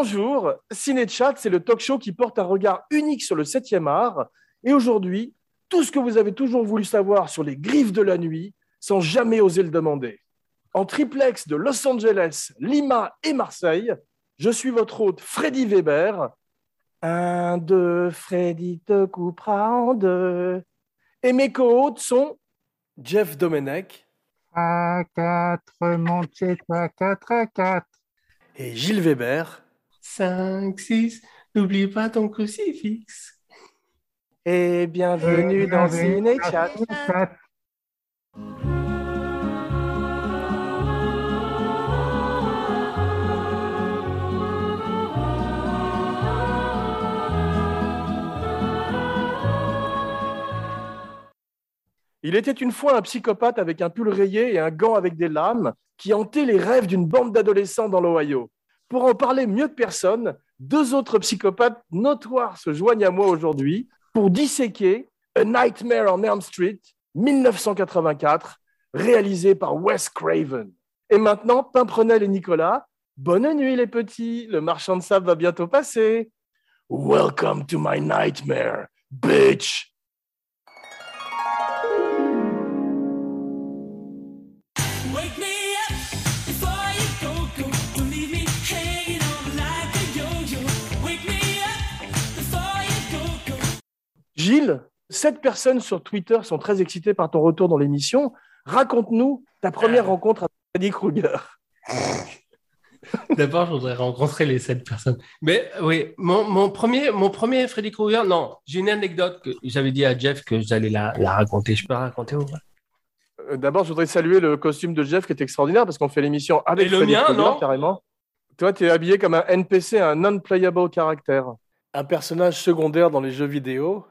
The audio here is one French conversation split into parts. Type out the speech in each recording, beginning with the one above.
Bonjour, Ciné-Chat, c'est le talk show qui porte un regard unique sur le 7e art. Et aujourd'hui, tout ce que vous avez toujours voulu savoir sur les griffes de la nuit sans jamais oser le demander. En triplex de Los Angeles, Lima et Marseille, je suis votre hôte Freddy Weber. Un, deux, Freddy te coupera en deux. Et mes co-hôtes sont Jeff Domenech À 4, monte chez toi, 4 à 4. et Gilles Weber. 5, 6, n'oublie pas ton crucifix. Et bienvenue dans Ciné-Chat. Il était une fois un psychopathe avec un pull rayé et un gant avec des lames qui hantait les rêves d'une bande d'adolescents dans l'Ohio. Pour en parler mieux que personne, deux autres psychopathes notoires se joignent à moi aujourd'hui pour disséquer A Nightmare on Elm Street 1984, réalisé par Wes Craven. Et maintenant, Pimprenel et Nicolas, bonne nuit les petits, le marchand de sable va bientôt passer. Welcome to my nightmare, bitch. Gilles, sept personnes sur Twitter sont très excitées par ton retour dans l'émission. Raconte-nous ta première rencontre avec Freddy Krueger. D'abord, je voudrais rencontrer les sept personnes. Mais oui, mon, mon premier, mon premier Freddy Krueger, non, j'ai une anecdote que j'avais dit à Jeff que j'allais la, la raconter. Je peux la raconter ou pas? Euh, D'abord, je voudrais saluer le costume de Jeff qui est extraordinaire parce qu'on fait l'émission avec Et le Freddy mien, Krueger, non? carrément. Toi, tu es habillé comme un NPC, un non-playable character. Un personnage secondaire dans les jeux vidéo.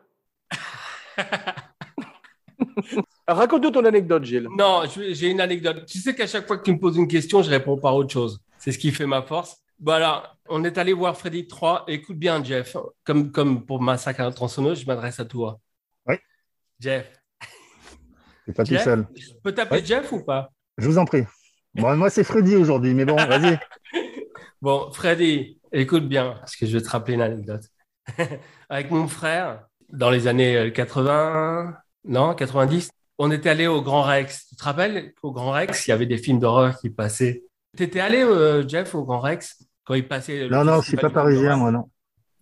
Raconte-nous ton anecdote, Gilles. Non, j'ai une anecdote. Tu sais qu'à chaque fois que tu me poses une question, je réponds par autre chose. C'est ce qui fait ma force. Voilà, on est allé voir Freddy 3. Écoute bien, Jeff. Comme, comme pour Massacre à la tronçonneuse, je m'adresse à toi. Oui. Jeff. C'est pas tout seul. Je peux t'appeler Ouais. Jeff ou pas? Je vous en prie. Bon, moi, c'est Freddy aujourd'hui, mais bon, vas-y. Bon, Freddy, écoute bien, parce que je vais te rappeler une anecdote. Avec mon frère, dans les années euh, 80, non, 90, on était allé au Grand Rex. Tu te rappelles Au Grand Rex, il y avait des films d'horreur qui passaient? Tu étais allé, euh, Jeff, au Grand Rex quand il passait Non, non, je suis festival pas parisien, moi, non.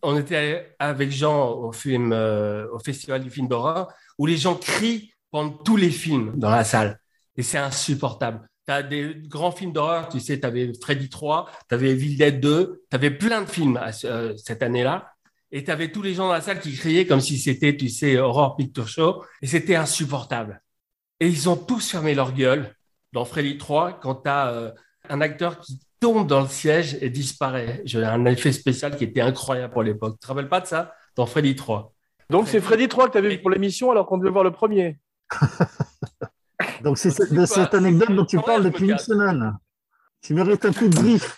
On était allé avec Jean au, film, euh, au festival du film d'horreur où les gens crient pendant tous les films dans la salle. Et c'est insupportable. Tu as des grands films d'horreur, tu sais, tu avais Freddy 3, tu avais Dead 2, tu avais plein de films à euh, cette année-là. Et tu avais tous les gens dans la salle qui criaient comme si c'était, tu sais, Horror Picture Show. Et c'était insupportable. Et ils ont tous fermé leur gueule dans Freddy 3 quand tu as un acteur qui tombe dans le siège et disparaît. J'ai un effet spécial qui était incroyable pour l'époque. Tu te rappelles pas de ça? Dans Freddy 3 Donc, c'est Freddy 3 que tu as vu pour l'émission alors qu'on devait voir le premier. Donc, c'est de cette anecdote dont tu Quand parles depuis une semaine. Tu mérites un coup de griffe.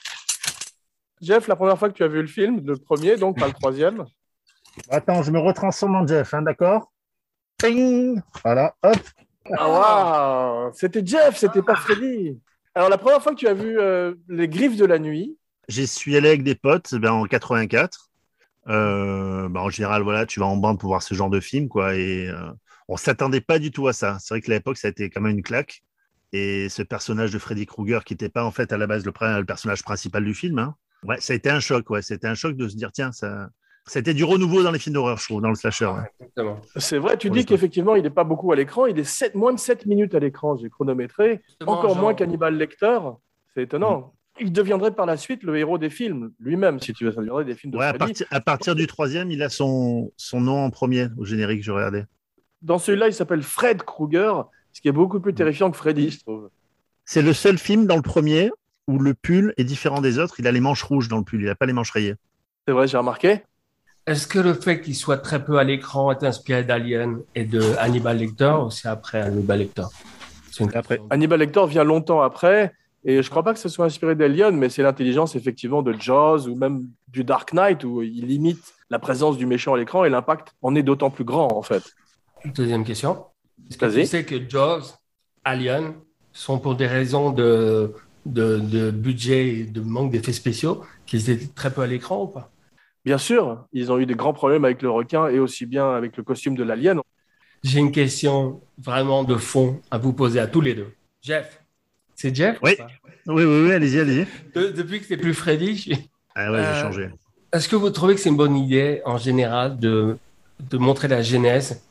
Jeff, la première fois que tu as vu le film, le premier, donc pas le troisième. Attends, je me retransforme en Jeff, hein, d'accord Voilà, hop. Ah, waouh C'était Jeff, c'était pas Freddy. Alors, la première fois que tu as vu euh, Les Griffes de la Nuit, J'y suis allé avec des potes ben, en 84. Euh, ben, en général, voilà, tu vas en bande pour voir ce genre de film, quoi. Et euh, on s'attendait pas du tout à ça. C'est vrai que à l'époque, ça a été quand même une claque. Et ce personnage de Freddy Krueger, qui n'était pas en fait à la base le personnage principal du film, hein, ouais, ça a été un choc. Ouais, c'était un choc de se dire, tiens, ça, c'était du renouveau dans les films d'horreur, je trouve, dans le slasher. ouais. Exactement. c'est vrai, tu dis qu'effectivement, il n'est pas beaucoup à l'écran. Il est sept- moins de 7 minutes à l'écran, j'ai chronométré. Justement, Encore moins qu'Hannibal Lecter. C'est étonnant. Il deviendrait par la suite le héros des films, lui-même, si tu veux. Ça deviendrait des films de Ouais, à, Freddy. partir- à partir du troisième, il a son, son nom en premier au générique, je regardais. Dans celui-là, il s'appelle Fred Krueger, ce qui est beaucoup plus terrifiant que Freddy, je trouve. C'est le seul film dans le premier où le pull est différent des autres. Il a les manches rouges dans le pull, il n'a pas les manches rayées. C'est vrai, j'ai remarqué. Est-ce que le fait qu'il soit très peu à l'écran est inspiré d'Alien et de Hannibal Lecter ou c'est après Hannibal Lecter? C'est une Après. Hannibal Lecter vient longtemps après. Et je crois pas que ce soit inspiré d'Alien, mais c'est l'intelligence effectivement de Jaws ou même du Dark Knight où il limite la présence du méchant à l'écran et l'impact en est d'autant plus grand en fait. Deuxième question. Est-ce que Vas-y. tu sais que Jaws, Alien sont pour des raisons de, de, de budget et de manque d'effets spéciaux qu'ils étaient très peu à l'écran ou pas? Bien sûr, ils ont eu des grands problèmes avec le requin et aussi bien avec le costume de l'alien. J'ai une question vraiment de fond à vous poser à tous les deux. Jeff, c'est Jeff Oui. ou pas? Oui, oui, oui, allez-y, allez-y. De- Depuis que c'est plus Freddy, je suis- Ah ouais, j'ai Euh, changé. est-ce que vous trouvez que c'est une bonne idée en général de, de montrer la genèse,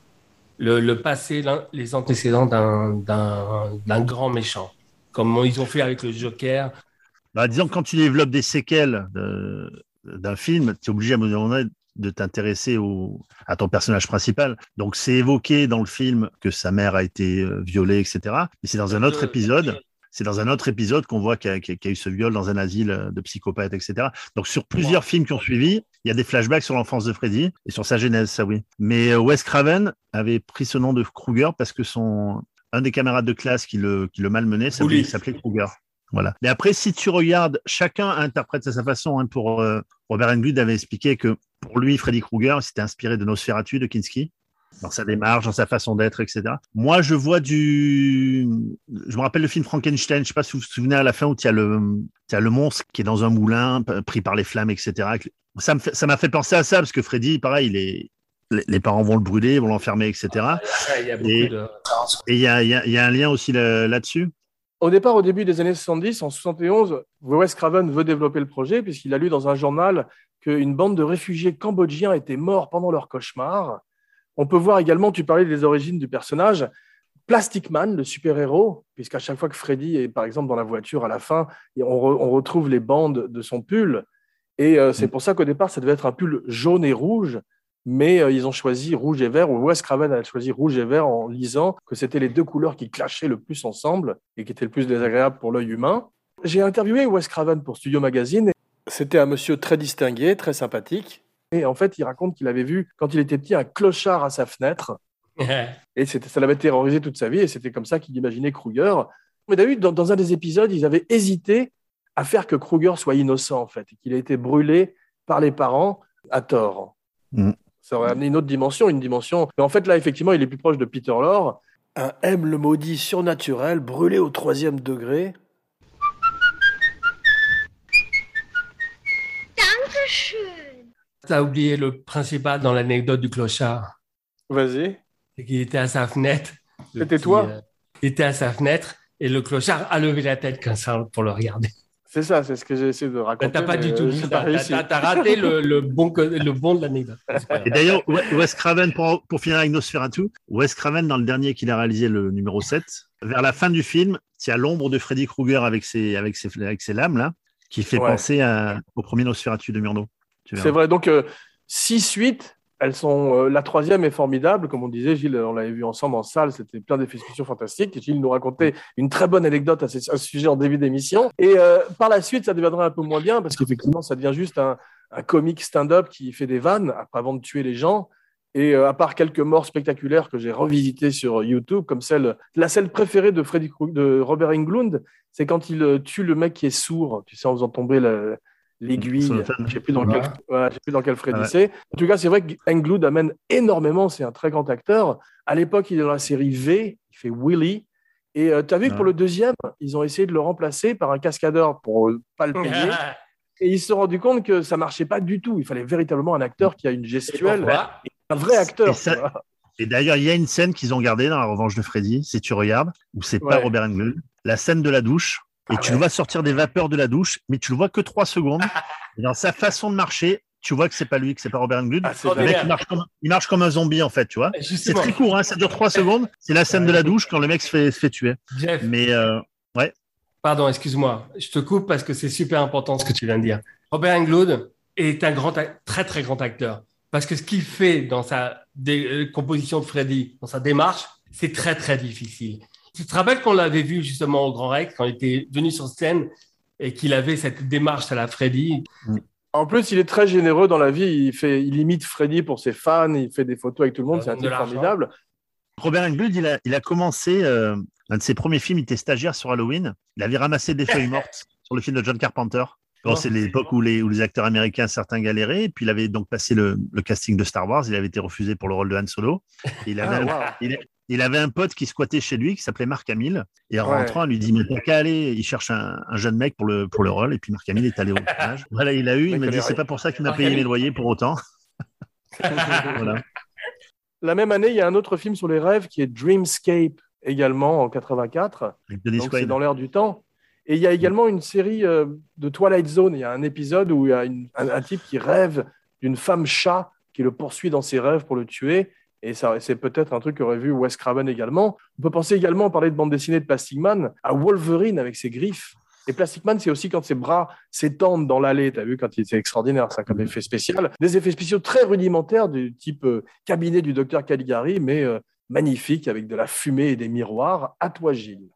le, le passé, les antécédents d'un- d'un d'un grand méchant, comme ils ont fait avec le Joker? Bah, disons que quand tu développes des séquelles de- d'un film, tu es obligé à un moment donné de t'intéresser à ton personnage principal. Donc, c'est évoqué dans le film que sa mère a été euh, violée, etc. Mais c'est dans un autre épisode. C'est dans un autre épisode qu'on voit qu'il y, a- qu'il y a eu ce viol dans un asile euh, de psychopathes, etc. Donc, sur plusieurs films qui ont suivi, il y a des flashbacks sur l'enfance de Freddy et sur sa genèse, ça oui. Mais euh, Wes Craven avait pris ce nom de Kruger parce que son, un des camarades de classe qui le, qui le malmenait s'appelait s'appelait Kruger. Voilà. Mais après, si tu regardes, chacun interprète à sa façon. hein, pour euh, Robert Englund avait expliqué que pour lui, Freddy Krueger s'était inspiré de Nosferatu de Kinski dans sa démarche, dans sa façon d'être, etc. Moi, je vois du. Je me rappelle le film Frankenstein. Je sais pas si vous vous souvenez à la fin où tu as le, tu as le monstre qui est dans un moulin, pris par les flammes, etc. Ça me fait- ça m'a fait penser à ça parce que Freddy, pareil, il est. Les les parents vont le brûler, vont l'enfermer, etc. Ouais, Il y a beaucoup Et- de Et il y a, il y a- il y a un lien aussi là- là-dessus? Au départ, au début des années 70, en 71, Wes Craven veut développer le projet puisqu'il a lu dans un journal qu'une bande de réfugiés cambodgiens était morts pendant leur cauchemar. On peut voir également, tu parlais des origines du personnage, Plastic Man, le super-héros, puisqu'à chaque fois que Freddy est, par exemple, dans la voiture à la fin, on, re- on retrouve les bandes de son pull. Et euh, c'est pour ça qu'au départ, ça devait être un pull jaune et rouge, mais euh, ils ont choisi rouge et vert, ou Wes Craven a choisi rouge et vert en lisant que c'était les deux couleurs qui clashaient le plus ensemble et qui étaient le plus désagréables pour l'œil humain. J'ai interviewé Wes Craven pour Studio Magazine. C'était un monsieur très distingué, très sympathique. Et en fait, il raconte qu'il avait vu, quand il était petit, un clochard à sa fenêtre. Et c'était- ça l'avait terrorisé toute sa vie, et c'était comme ça qu'il imaginait Kruger. Mais d'ailleurs, dans, dans un des épisodes, ils avaient hésité à faire que Kruger soit innocent, en fait, et qu'il ait été brûlé par les parents à tort. Mhm. Ça aurait amené une autre dimension, une dimension. Mais en fait, là, effectivement, il est plus proche de Peter Lorre. Un M le maudit surnaturel, brûlé au troisième degré. T'as oublié le principal dans l'anecdote du clochard. Vas-y. C'est qu'il était à sa fenêtre. C'était toi euh, Il était à sa fenêtre et le clochard a levé la tête comme ça pour le regarder. C'est ça, c'est ce que j'ai essayé de T'as raconter. t'as pas du tout euh, T'as réussi. t'as- t'as raté le, le bon, le bon de l'anecdote. Et d'ailleurs, We- Wes Craven, pour, pour finir avec Nosferatu, Wes Craven, dans le dernier qu'il a réalisé, le numéro 7, vers la fin du film, il y a l'ombre de Freddy Krueger avec ses, avec ses, avec ses lames, là, qui fait Ouais. penser à- au premier Nosferatu de Murnau. C'est vrai. Donc, euh, six suites. Elles sont, euh, la troisième est formidable, comme on disait, Gilles, on l'avait vu ensemble en salle, c'était plein d'effets spéciaux fantastiques. Gilles nous racontait une très bonne anecdote à ce, sujet en début d'émission. Et euh, par la suite, ça deviendra un peu moins bien, parce qu'effectivement, ça devient juste un, un comique stand-up qui fait des vannes avant de tuer les gens. Et euh, à part quelques morts spectaculaires que j'ai revisitées sur YouTube, comme celle, la scène préférée de, Freddy de Robert Englund, c'est quand il tue le mec qui est sourd, tu sais, en faisant tomber la- l'aiguille. Je sais plus dans quel, ouais, je sais plus dans quel Freddy Ouais. c'est. En tout cas, c'est vrai que Englund amène énormément. C'est un très grand acteur. À l'époque, il est dans la série V. Il fait Willy. Et tu as vu que pour le deuxième, ils ont essayé de le remplacer par un cascadeur pour euh, pas le payer. et ils se sont rendus compte que ça marchait pas du tout. Il fallait véritablement un acteur qui a une gestuelle, un vrai acteur. Et ça- d'ailleurs, il y a une scène qu'ils ont gardée dans la revanche de Freddy, si tu regardes, où c'est pas. Robert Englund, la scène de la douche, et Ah tu ouais. le vois sortir des vapeurs de la douche, mais tu le vois que trois secondes. et dans sa façon de marcher, tu vois que c'est pas lui, que c'est pas Robert Englund. Ah, le mec, il marche, comme, il marche comme un zombie, en fait, tu vois. C'est très court, hein, ça dure trois secondes. C'est la scène de la douche quand le mec se fait, se fait tuer. Jeff, Mais euh, pardon, excuse-moi. Je te coupe parce que c'est super important ce que tu viens de dire. Robert Englund est un grand, très très grand acteur. Parce que ce qu'il fait dans sa euh, composition de Freddy, dans sa démarche, c'est très très difficile. Tu te rappelles qu'on l'avait vu justement au Grand Rex quand il était venu sur scène et qu'il avait cette démarche à la Freddy? En plus, il est très généreux dans la vie. Il, fait, il imite Freddy pour ses fans. Il fait des photos avec tout le monde. Ça C'est un type formidable. Robert Englund, il a, il a commencé, euh, un de ses premiers films, il était stagiaire sur Halloween. Il avait ramassé des feuilles mortes sur le film de John Carpenter. Bon, Oh. c'est l'époque où les, où les acteurs américains, certains galéraient. Et puis, il avait donc passé le, le casting de Star Wars. Il avait été refusé pour le rôle de Han Solo. Il, avait, Ah, wow. il, Il avait un pote qui squattait chez lui qui s'appelait Marc Hamill. Et en Ouais. rentrant, il lui dit Mais t'as qu'à aller. Il cherche un, un jeune mec pour le, pour le rôle. Et puis Marc Hamill est allé au tournage. Voilà, il a eu. Il m'a dit C'est pas pour ça qu'il m'a payé mes loyers pour autant. voilà. La même année, il y a un autre film sur les rêves qui est Dreamscape, également en 84. Avec Dennis Donc c'est dans l'air du temps. Et il y a également une série euh, de Twilight Zone. Il y a un épisode où il y a une- un, un type qui rêve d'une femme chat qui le poursuit dans ses rêves pour le tuer. Et c'est peut-être un truc qu'aurait vu Wes Craven également. On peut penser également, parler de bande dessinée de Plastic Man, à Wolverine avec ses griffes. Et Plastic Man, c'est aussi quand ses bras s'étendent dans l'allée. Tu as vu, quand il c'est extraordinaire, ça, comme effet spécial. Des effets spéciaux très rudimentaires du type euh, cabinet du docteur Caligari, mais euh, magnifiques avec de la fumée et des miroirs. À toi, Gilles.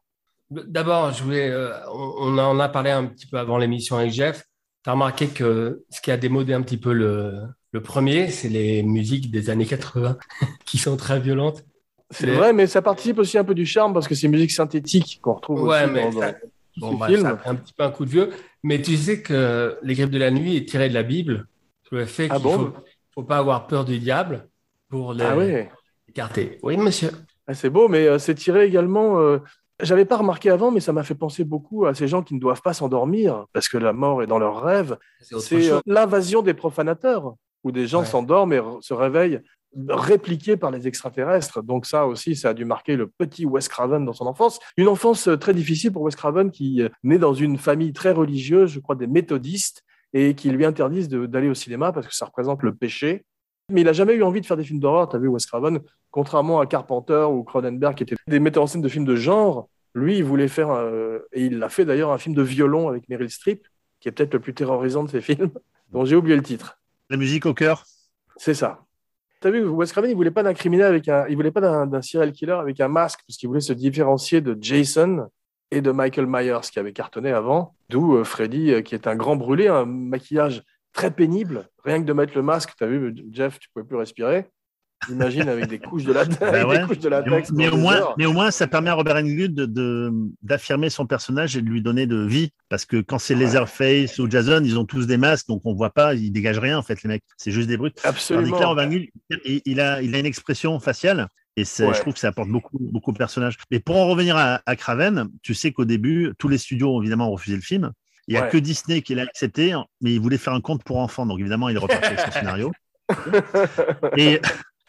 D'abord, euh, on en a parlé un petit peu avant l'émission avec Jeff. Tu as remarqué que ce qui a démodé un petit peu le, le premier, c'est les musiques des années 80 qui sont très violentes. C'est Les- vrai, mais ça participe aussi un peu du charme parce que c'est musique synthétique qu'on retrouve Ouais, aussi mais dans, ça- Bon, bah, ça fait un petit peu un coup de vieux. Mais tu sais que Les Griffes de la Nuit est tiré de la Bible, sur le fait Ah qu'il bon faut, faut pas avoir peur du diable pour les Ah oui, écarter. Oui, monsieur. Ah, c'est beau, mais euh, c'est tiré également. euh, J'avais pas remarqué avant, mais ça m'a fait penser beaucoup à ces gens qui ne doivent pas s'endormir parce que la mort est dans leurs rêves. C'est euh, l'invasion des profanateurs où des gens Ouais. s'endorment et se réveillent répliqués par les extraterrestres. Donc ça aussi, ça a dû marquer le petit Wes Craven dans son enfance. Une enfance euh, très difficile pour Wes Craven qui euh, naît dans une famille très religieuse, je crois des méthodistes, et qui lui interdisent d'aller au cinéma parce que ça représente le péché. Mais il n'a jamais eu envie de faire des films d'horreur, tu as vu Wes Craven, contrairement à Carpenter ou Cronenberg qui étaient des metteurs en scène de films de genre. Lui, il voulait faire, euh, et il l'a fait d'ailleurs, un film de violon avec Meryl Streep, qui est peut-être le plus terrorisant de ses films, dont j'ai oublié le titre. La musique au cœur. C'est ça. Tu as vu, Wes Craven, il voulait pas d'un criminel avec un, il voulait pas d'un serial killer avec un masque, parce qu'il voulait se différencier de Jason et de Michael Myers, qui avait cartonné avant. D'où euh, Freddy, euh, qui est un grand brûlé, un maquillage très pénible. Rien que de mettre le masque, tu as vu, Jeff, tu pouvais plus respirer. Imagine avec des couches de latex. Avec ouais. des couches de Mais, latex mais pendant au moins, heures. mais au moins, ça permet à Robert Englund de- de- d'affirmer son personnage et de lui donner de vie. Parce que quand c'est Ouais. Leatherface ou Jason, ils ont tous des masques, donc on voit pas, ils dégagent rien en fait, les mecs. C'est juste des brutes. Absolument. que là, Robert Englund, il, il a, il a une expression faciale. Et Ouais. je trouve que ça apporte beaucoup, beaucoup au personnage. Mais pour en revenir à, à Craven, tu sais qu'au début, tous les studios ont évidemment refusé le film. Il n'y a Ouais. que Disney qui l'a accepté, mais il voulait faire un conte pour enfants. Donc évidemment, il est reparti avec son scénario. Et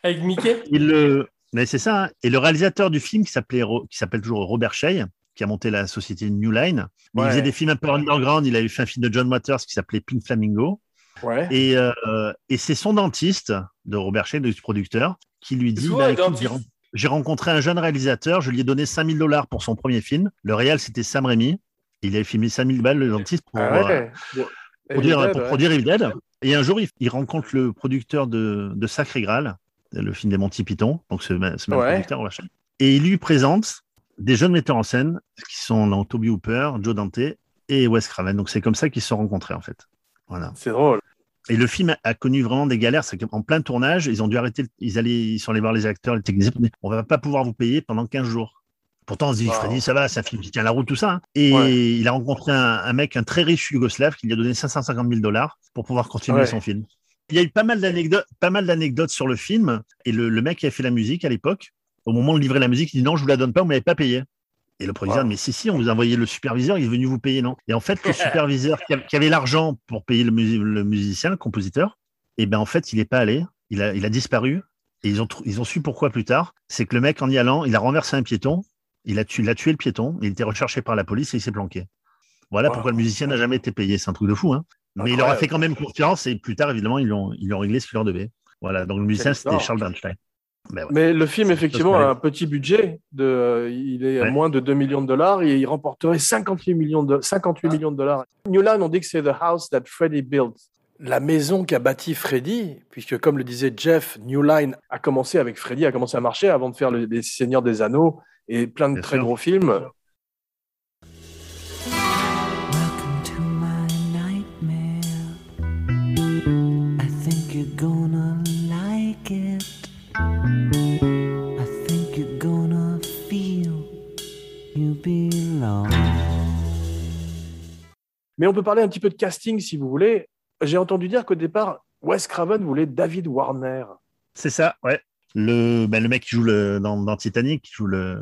Avec Mickey? Il le... Mais c'est ça. hein. Et le réalisateur du film, qui s'appelait Ro- qui s'appelle toujours Robert Shea, qui a monté la société New Line, il faisait des films un peu underground. Il avait fait un film de John Waters qui s'appelait Pink Flamingo. Ouais. Et, euh, et c'est son dentiste, de Robert Shea, le producteur, qui lui dit bah, j'ai ren- J'ai rencontré un jeune réalisateur, je lui ai donné 5000 dollars pour son premier film. Le réal, c'était Sam Raimi. Il avait filmé 5000 balles, le dentiste, pour, Ah euh, ouais. Dead, pour produire Evil Dead. Et un jour, il, il rencontre le producteur de, de Sacré Graal, le film des Monty Python, donc ce, ce même Ouais. producteur. Et il lui présente des jeunes metteurs en scène qui sont Toby Hooper, Joe Dante et Wes Craven. Donc c'est comme ça qu'ils se sont rencontrés en fait. Voilà. C'est drôle. Et le film a connu vraiment des galères. C'est qu'en plein tournage, ils ont dû arrêter. Ils allaient, ils sont allés voir les acteurs, les techniciens. On va pas pouvoir vous payer pendant 15 jours. Pourtant, on se dit, Wow. Freddy, ça va, c'est un film qui tient la route, tout ça. hein. Et Ouais. il a rencontré un, un mec, un très riche yougoslave, qui lui a donné 550 000 dollars pour pouvoir continuer Ouais. son film. Il y a eu pas mal d'anecdotes, pas mal d'anecdotes sur le film. Et le, le mec qui a fait la musique à l'époque, au moment de livrer la musique, il dit non, je vous la donne pas, vous m'avez pas payé. Et le producteur, Wow. dit, mais si, si, on vous a envoyé le superviseur, il est venu vous payer, non? Et en fait, le superviseur qui avait l'argent pour payer le, musi- le musicien, le compositeur, et ben en fait, il n'est pas allé, il a, il a disparu. Et ils ont, trou- ils ont su pourquoi plus tard. C'est que le mec, en y allant, il a renversé un piéton, il a, tué, il a tué le piéton, il était recherché par la police et il s'est planqué. Voilà Wow. pourquoi le musicien n'a jamais été payé. C'est un truc de fou. Hein Mais il leur a fait quand même confiance et plus tard, évidemment, ils ont, ils ont réglé ce qu'il leur devait. Voilà, donc le musicien, c'était. Charles Bernstein. Ben ouais. Mais le film, effectivement, a un petit budget. De, euh, il est à Ouais. moins de 2 millions de dollars et il remporterait 58 millions de, 58 Ah. millions de dollars. New Line, on dit que c'est The House That Freddy Built. La maison qu'a bâti Freddy, puisque comme le disait Jeff, New Line a commencé avec Freddy, a commencé à marcher avant de faire le- les Seigneurs des Anneaux et plein de Bien très sûr. gros films. Mais on peut parler un petit peu de casting si vous voulez. J'ai entendu dire qu'au départ, Wes Craven voulait David Warner. C'est ça, ouais. Le, ben, le mec qui joue le, dans, dans Titanic, qui joue le,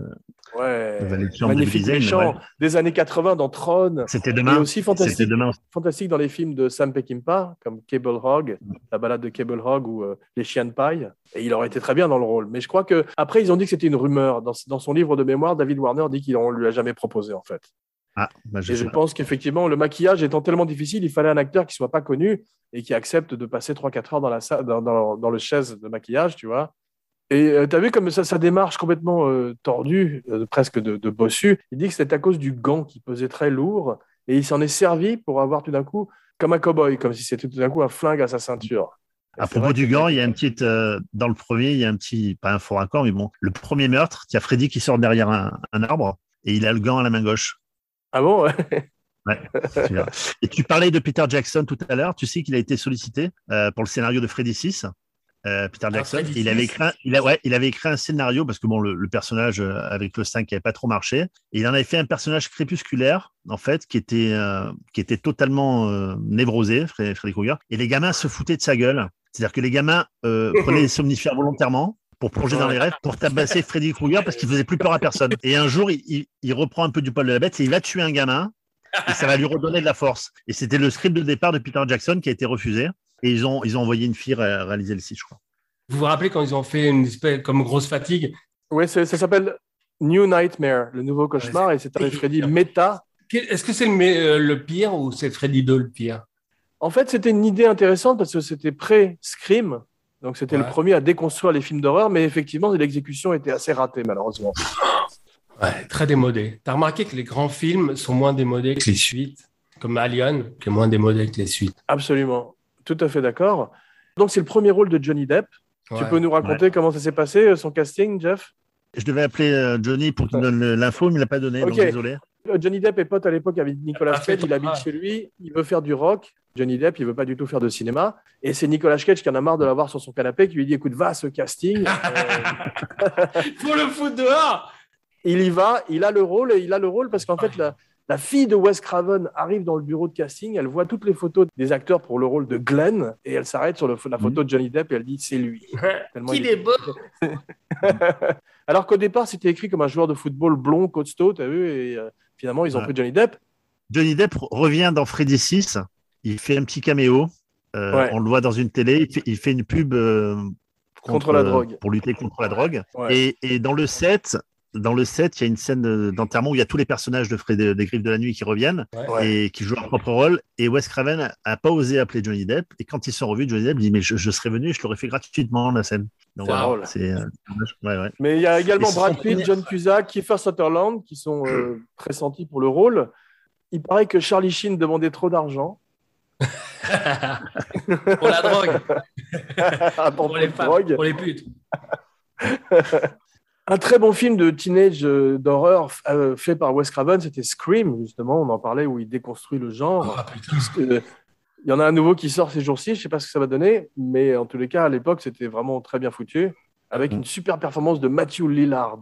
Ouais. le de de Magnifique Zane, méchant ouais. des années 80 dans Tron. C'était Et demain. aussi fantastique, C'était demain. fantastique dans les films de Sam Peckinpah, comme Cable Hog, la balade de Cable Hog ou euh, Les Chiens de paille. Et il aurait été très bien dans le rôle. Mais je crois que après ils ont dit que c'était une rumeur. Dans, dans son livre de mémoire, David Warner dit qu'on lui a jamais proposé en fait. Ah, bah, je Et je pas. pense qu'effectivement, le maquillage étant tellement difficile, il fallait un acteur qui soit pas connu et qui accepte de passer 3-4 heures dans, la salle, dans, dans, dans le chaise de maquillage, tu vois. Et tu as vu comme ça, sa démarche complètement euh, tordue, euh, presque de, de bossu. Il dit que c'était à cause du gant qui pesait très lourd et il s'en est servi pour avoir tout d'un coup, comme un cow-boy, comme si c'était tout d'un coup un flingue à sa ceinture. Et À propos du gant, il y a un petit, euh, dans le premier, il y a un petit, pas un faux raccord, mais bon, le premier meurtre, il y a Freddy qui sort derrière un, un arbre et il a le gant à la main gauche. Ah bon ouais. Et tu parlais de Peter Jackson tout à l'heure. Tu sais qu'il a été sollicité euh, pour le scénario de Freddy 6. Euh, Peter Jackson, Freddy il avait, 6. écrit un, il, a, ouais, il avait écrit un scénario parce que bon, le, le personnage euh, avec le 5 n'avait pas trop marché. Et il en avait fait un personnage crépusculaire, en fait, qui était, euh, qui était totalement euh, névrosé, Fre- Freddy Krueger. Et les gamins se foutaient de sa gueule. C'est-à-dire que les gamins euh, prenaient des somnifères volontairement pour plonger dans les rêves, pour tabasser Freddy Krueger parce qu'il faisait plus peur à personne. Et un jour, il, il- il reprend un peu du poil de la bête et il va tuer un gamin et ça va lui redonner de la force. Et c'était le script de départ de Peter Jackson qui a été refusé. Et ils ont, ils ont envoyé une fille ré- réaliser le site, je crois. Vous vous rappelez quand ils ont fait une espèce comme grosse fatigue? C'est- ça s'appelle New Nightmare, le nouveau cauchemar, et c'est avec Freddy méta. Quel- Est-ce que c'est le, euh, le pire ou c'est Freddy 2 le pire? En fait, c'était une idée intéressante parce que c'était pré-Scream. Donc, c'était le premier à déconstruire les films d'horreur, mais effectivement, l'exécution était assez ratée, malheureusement. Ouais, très démodé. T'as remarqué que les grands films sont moins démodés que les suites, comme Alien, qui est moins démodé que les suites? Absolument. Tout à fait d'accord. Donc, c'est le premier rôle de Johnny Depp. Tu peux nous raconter comment ça s'est passé, euh, son casting, Jeff? Je devais appeler euh, Johnny pour qu'il donne le- l'info, mais il l'a pas donné, donc désolé. Euh, Johnny Depp est pote à l'époque avec Nicolas Ah, Cage. Il habite chez lui. Il veut faire du rock. Johnny Depp, il veut pas du tout faire de cinéma. Et c'est Nicolas Cage qui en a marre de l'avoir sur son canapé, qui lui dit Écoute, va à ce casting. Euh, Faut le foutre dehors il y va, il a le rôle, et il a le rôle parce qu'en fait, la, la fille de Wes Craven arrive dans le bureau de casting, elle voit toutes les photos des acteurs pour le rôle de Glenn, et elle s'arrête sur le- la photo de Johnny Depp et elle dit c'est lui. Tellement il Qu'il est beau Alors qu'au départ, c'était écrit comme un joueur de football blond, costaud, t'as vu, et euh, finalement, ils ont Ouais. pris Johnny Depp. Johnny Depp revient dans Freddy 6. Il fait un petit caméo. Euh, Ouais. On le voit dans une télé. Il fait, il fait une pub euh, Contre la drogue. Pour lutter contre la drogue. Ouais. Et, et dans le set, dans le set, il y a une scène de- d'enterrement où il y a tous les personnages de Freddy, des Griffes de la Nuit qui reviennent Ouais. et qui jouent leur propre rôle. Et Wes Craven a pas osé appeler Johnny Depp. Et quand ils sont revus, Johnny Depp dit mais je, je serais venu, je l'aurais fait gratuitement la scène. Donc voilà, euh. Mais il y a également Et Brad Pitt, John Cusack, Kiefer Sutherland qui sont euh, pressentis pour le rôle. Il paraît que Charlie Sheen demandait trop d'argent Pour la drogue, à pour les de femmes, drogue. pour les putes. Un très bon film de teenage euh, d'horreur euh, fait par Wes Craven, c'était Scream, justement, on en parlait, où il déconstruit le genre. Ah. Parce que, euh, Il y en a un nouveau qui sort ces jours-ci, je sais pas ce que ça va donner, mais en tous les cas, à l'époque, c'était vraiment très bien foutu, avec une super performance de Matthew Lillard.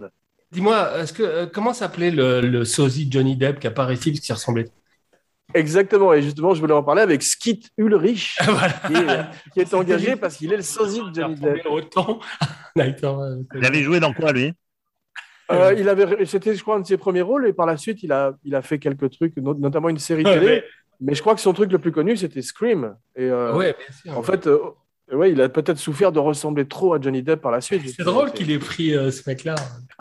Dis-moi, est-ce que euh, comment s'appelait le, le sosie Johnny Depp qui apparaît ici parce qu'il ressemblait Exactement, et justement, je voulais en parler avec Skit Ulrich, Voilà. qui est, qui est engagé parce qu'il est le sosie de Johnny Depp. autant. Il avait joué dans quoi lui? Euh, il avait, c'était, je crois, un de ses premiers rôles, et par la suite, il a, il a fait quelques trucs, not- notamment une série Ouais, télé. mais- Mais je crois que son truc le plus connu, c'était Scream. Et euh, Ouais, bien sûr. en fait, euh, ouais, il a peut-être souffert de ressembler trop à Johnny Depp par la suite. c'est drôle qu'il ait pris euh, ce mec-là.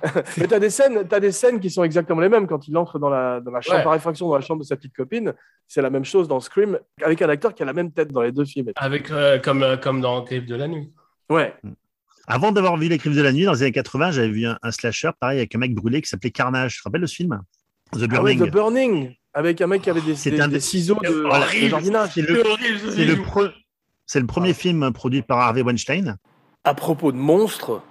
Mais t'as des scènes, t'as des scènes qui sont exactement les mêmes quand il entre dans la, dans la chambre Ouais. par effraction dans la chambre de sa petite copine. C'est la même chose dans Scream avec un acteur qui a la même tête dans les deux films. Avec, euh, comme, euh, comme dans Griffe de la nuit. Ouais. Avant d'avoir vu Les Griffes de la Nuit, dans les années 80, j'avais vu un, un slasher, pareil, avec un mec brûlé qui s'appelait Carnage. Tu te rappelles de ce film? The Ah Burning. The Burning avec un mec qui avait des, C'est des- un des des- ciseaux de, Voilà. de jardinage. C'est le, c'est le, pre- c'est le premier film produit par Harvey Weinstein, À propos de monstres,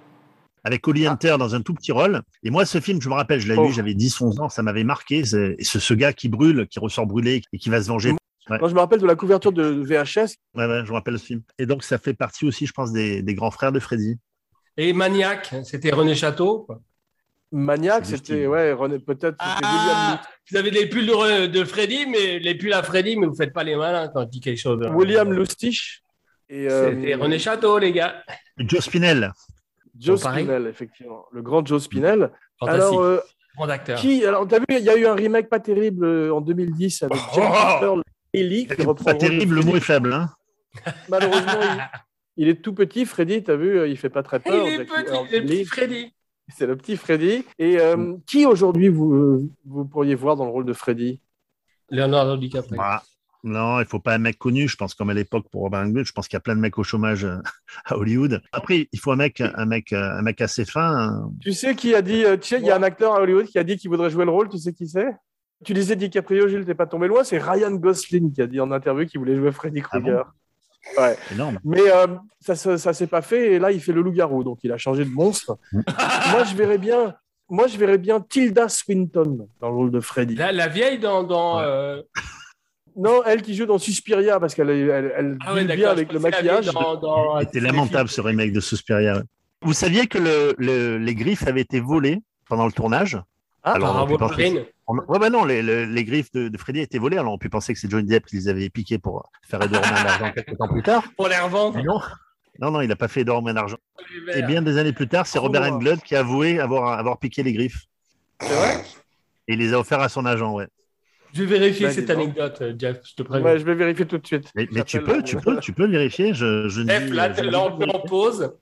avec Holly Hunter dans un tout petit rôle. Et moi, ce film, je me rappelle, je l'avais Oh. vu, j'avais 10-11 ans, ça m'avait marqué. C'est et ce, ce gars qui brûle, qui ressort brûlé et qui va se venger. Ouais. moi je me rappelle de la couverture de VHS. Ouais, ouais, je me rappelle ce film. Et donc, ça fait partie aussi, je pense, des, des grands frères de Freddy. Et Maniac, c'était René Château. quoi. Maniac, c'était ouais, René- peut-être Ah, vous avez les pulls de, de Freddy, mais les pulls à Freddy, mais vous faites pas les malins quand je dis quelque chose. William Lustich. Et, euh, C'était René Château, les gars. Joe Spinell. Joe. Spinell, effectivement. Le grand Joe Spinell. Fantastique. Alors, euh, Grand acteur. qui Alors, t'as vu, il y a eu un remake pas terrible euh, en 2010 avec Oh Ely qui reprend Pas terrible, le mot est faible. Hein. Malheureusement, il, il est tout petit, Freddy, t'as vu, il fait pas très peur. Il est petit, Earl le petit. Freddy. C'est le petit Freddy. Et euh, qui aujourd'hui vous, vous pourriez voir dans le rôle de Freddy? Leonardo DiCaprio. Non, il faut pas un mec connu, je pense, comme à l'époque pour Robin Hood. Je pense qu'il y a plein de mecs au chômage euh, à Hollywood. Après, il faut un mec, un mec, euh, un mec assez fin. hein. Tu sais qui a dit, euh, tu sais, il y a un acteur à Hollywood qui a dit qu'il voudrait jouer le rôle, tu sais qui c'est? Tu disais DiCaprio, Gilles, t'es pas tombé loin, c'est Ryan Gosling qui a dit en interview qu'il voulait jouer Freddy Ah bon? Krueger. ouais. Énorme. Mais euh, ça ne ça, s'est pas fait et là, il fait le loup-garou, donc il a changé de monstre. Moi, je verrais bien. Moi, je verrais bien Tilda Swinton dans le rôle de Freddy. La, la vieille dans. dans Ouais. euh, Non, elle qui joue dans Suspiria parce qu'elle elle, elle Ah ouais, bien avec le maquillage. dans- C'était lamentable ce remake de Suspiria. Vous saviez que le, le- les griffes avaient été volées pendant le tournage? Ah, Alors, Par on penser- on- Ouais, bah non, les, les- les griffes de, de Freddy étaient volées. Alors, on peut penser que c'est Johnny Depp qui les avait piquées pour faire Edouard Main d'argent quelques temps plus tard. Pour les revendre. Non, non, non, il n'a pas fait Edouard Main d'argent. Et bien des années plus tard, c'est Robert. Englund qui a avoué avoir, avoir piqué les griffes. C'est vrai? Et il les a offerts à son agent, ouais. Je vais vérifier Bah, cette anecdote, euh, Jeff, je te préviens. Ouais, Je vais vérifier tout de suite. Mais, mais tu peux, tu peux, tu peux vérifier. Je, je ne Jeff, dis- là, je- là, on peut en pause.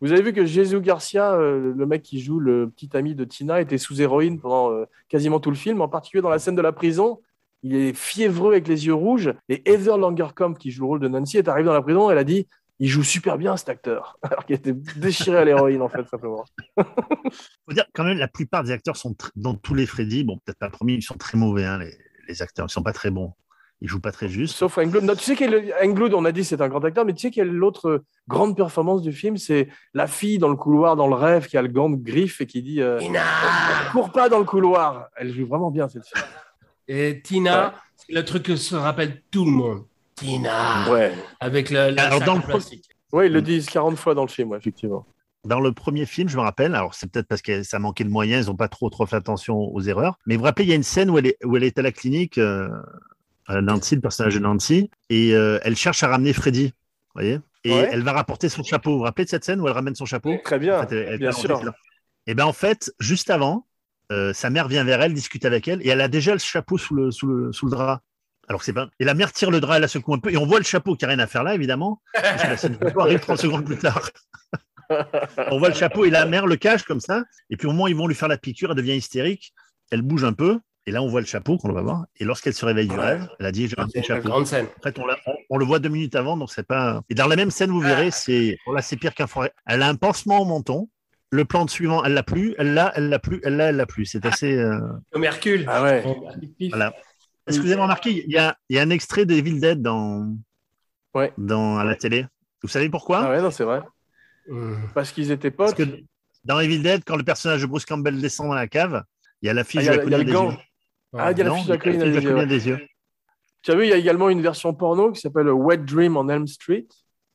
Vous avez vu que Jésus Garcia, euh, le mec qui joue le petit ami de Tina, était sous héroïne pendant euh, quasiment tout le film, en particulier dans la scène de la prison. Il est fiévreux avec les yeux rouges. Et Heather Langerkamp, qui joue le rôle de Nancy, est arrivée dans la prison. Elle a dit Il joue super bien cet acteur. Alors qu'il était déchiré à l'héroïne, en fait, simplement. faut dire quand même la plupart des acteurs sont dans tous les Freddy. Bon, peut-être pas le premier, ils sont très mauvais, hein, les, les acteurs. Ils sont pas très bons. Ils jouent pas très juste. Sauf Englund. Non, tu sais quel Englund, on a dit c'est un grand acteur, mais tu sais quelle l'autre grande performance du film? C'est la fille dans le couloir, dans le rêve, qui a le gant de griffe et qui dit euh, Tina Cours pas dans le couloir. Elle joue vraiment bien, cette fille. Et Tina, c'est le truc que se rappelle tout le monde. Tina Ouais. Avec le, la Alors, dans le. Ouais, ils le disent 40 fois dans le film, ouais, effectivement. Dans le premier film, je me rappelle, alors c'est peut-être parce que ça manquait de moyens, ils n'ont pas trop trop fait attention aux erreurs, mais vous vous rappelez, il y a une scène où elle est, où elle est à la clinique, euh, Nancy, le personnage de Nancy, et euh, elle cherche à ramener Freddy, vous voyez Et Ouais. elle va rapporter son chapeau. Vous vous rappelez de cette scène où elle ramène son chapeau? Très bien. En fait, elle- elle bien sûr. Et ben en fait, juste avant, euh, sa mère vient vers elle, discute avec elle, et elle a déjà le chapeau sous le, sous le, sous le drap. Alors c'est pas. Et la mère tire le drap, elle la secoue un peu, et on voit le chapeau qui n'a rien à faire là, évidemment. Parce que la scène arrive 30 secondes plus tard. On voit le chapeau et la mère le cache comme ça. Et puis au moment où ils vont lui faire la piqûre, elle devient hystérique. Elle bouge un peu. Et là, on voit le chapeau qu'on va voir. Et lorsqu'elle se réveille du Ouais. rêve, elle a dit J'ai une chapeau. grande scène. En fait, on, l'a- on- on le voit deux minutes avant, donc c'est pas. Et dans la même scène, vous verrez, c'est bon, là, c'est pire qu'un forêt. Elle a un pansement au menton. Le plan de suivant, elle l'a plus. Elle l'a, elle l'a plus. Elle l'a, elle l'a plus. C'est assez. euh, Comme Hercule. Ah ouais. Voilà. Est-ce que vous avez remarqué, il y a, il y a un extrait de Evil Dead dans, Ouais. dans à la télé? Vous savez pourquoi? Ah ouais, non, c'est vrai. Parce qu'ils étaient Parce potes. que dans Evil Dead, quand le personnage de Bruce Campbell descend dans la cave, il y a la Ah, fiche Il y de a, la le des yeux. Ah, il y a la fiche de la colline des yeux, couleur ouais. des yeux. Tu as vu, il y a également une version porno qui s'appelle Wet Dream on Elm Street.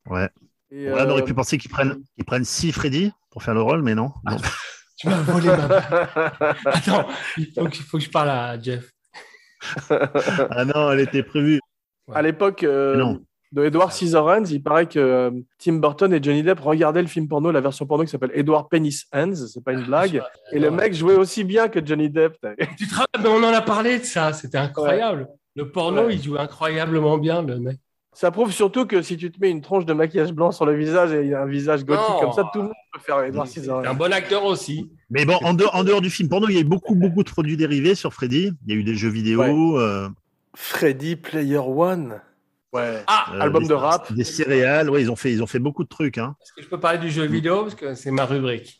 Ouais. Et, Ouais, on aurait euh, pu penser qu'ils prennent, qu'ils prennent six Freddy pour faire le rôle, mais non. Ah, non. Tu m'as volé ma Attends, il faut que, il faut que je parle à Jeff. Ah non, elle était prévue. à l'époque euh, Non. De Edward Scissorhands, il paraît que euh, Tim Burton et Johnny Depp regardaient le film porno, la version porno qui s'appelle Edward Penis Hands, c'est pas une blague. Et le mec jouait aussi bien que Johnny Depp. Tu te rappelles, mais on en a parlé de ça, c'était incroyable. Le porno, Ouais. il joue incroyablement bien, le mec. Ça prouve surtout que si tu te mets une tronche de maquillage blanc sur le visage et il y a un visage gothique Non. comme ça, tout le monde peut faire Edward C'est un Scissorhands. bon acteur aussi. Mais bon, en dehors, en dehors du film porno, il y a eu beaucoup, beaucoup de produits dérivés sur Freddy. Il y a eu des jeux vidéo, Ouais. euh, Freddy Player One. Ouais. Ah, euh, Album des- de rap. des céréales. Ouais, ils ont fait, ils ont fait beaucoup de trucs. Hein. est-ce que je peux parler du jeu vidéo? Parce que c'est ma rubrique.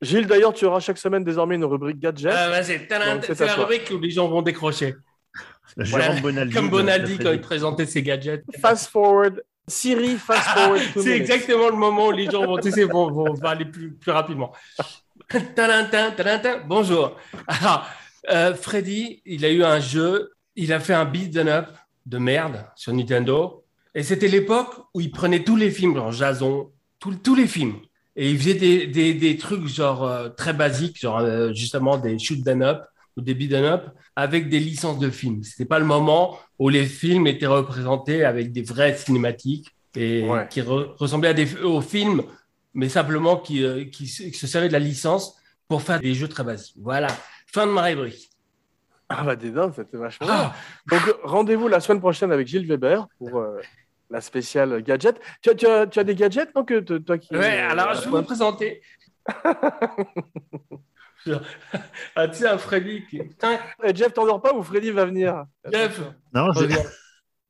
Gilles, d'ailleurs, tu auras chaque semaine désormais une rubrique gadget. Euh, c'est la rubrique où les gens vont décrocher. Jérôme Bonaldi. Comme Bonaldi quand il Freddy. présentait ses gadgets. Fast forward. Siri, fast forward. two C'est exactement le moment où les gens vont, tu sais, vont, vont, vont aller plus, plus rapidement. Bonjour. Alors, euh, Freddy, il a eu un jeu, il a fait un beat'em up de merde sur Nintendo. Et c'était l'époque où il prenait tous les films, genre Jason, tous- tous les films. Et il faisait des, des, des trucs genre euh, très basiques, genre euh, justement des shoot 'em up ou des beat 'em up avec des licences de films. C'était pas le moment où les films étaient représentés avec des vraies cinématiques et Ouais. qui re- ressemblaient à des, aux films, mais simplement qui, euh, qui, se- qui se servaient de la licence pour faire des jeux très basiques. Voilà. Fin de ma rubrique. Ah bah dis donc, c'était vachement Ah. Donc rendez-vous la semaine prochaine avec Gilles Weber pour euh, la spéciale gadget. Tu as, tu, as, tu as des gadgets, non que toi qui Ouais, alors je vais vous présenter. ah, tu sais, un Freddy qui. Putain, Eh, Jeff, t'endors pas ou Freddy va venir Jeff, Non,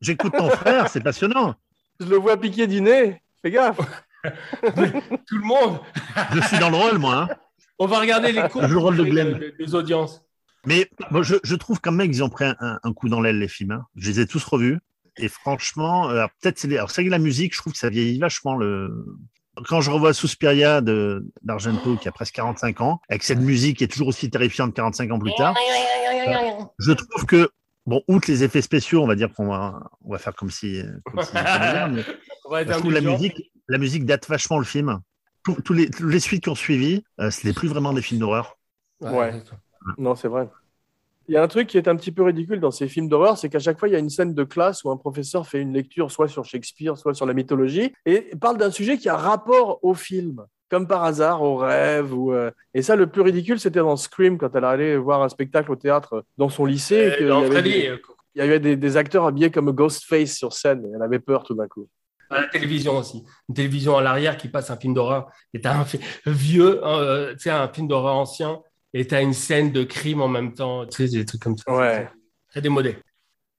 j'écoute ton frère, c'est passionnant. Je le vois piquer du nez. Fais gaffe. tout le monde. Je suis dans le rôle, moi. hein. On va regarder les cours Je joue le rôle de Glenn. des, des audiences. Mais bon, je, je trouve quand même qu'ils ont pris un, coup dans l'aile, les films. hein. Je les ai tous revus. Et franchement, euh, peut-être c'est les... alors, c'est vrai que la musique, je trouve que ça vieillit vachement. Le... Quand je revois Suspiria de d'Argento, qui a presque 45 ans, avec cette musique qui est toujours aussi terrifiante 45 ans plus tard, je trouve que, bon, outre les effets spéciaux, on va dire qu'on va, on va faire comme si, comme si mais je trouve la musique, la musique date vachement le film. Tous, les, suites qui ont suivi, euh, c'était plus vraiment des films d'horreur. Ouais. Non, c'est vrai. Il y a un truc qui est un petit peu ridicule dans ces films d'horreur, c'est qu'à chaque fois, il y a une scène de classe où un professeur fait une lecture soit sur Shakespeare, soit sur la mythologie, et parle d'un sujet qui a rapport au film, comme par hasard, au rêve. Ou, euh, Et ça, le plus ridicule, c'était dans Scream, quand elle allait voir un spectacle au théâtre dans son lycée. Euh, qu'il y avait des- euh, il y avait des, des acteurs habillés comme Ghostface sur scène, et elle avait peur tout d'un coup. à la télévision aussi. Une télévision à l'arrière qui passe un film d'horreur. Et t'as un vieux, hein, euh, un film d'horreur ancien. Et t'as une scène de crime en même temps. Tu sais, des trucs comme ça. Ouais. Très démodé.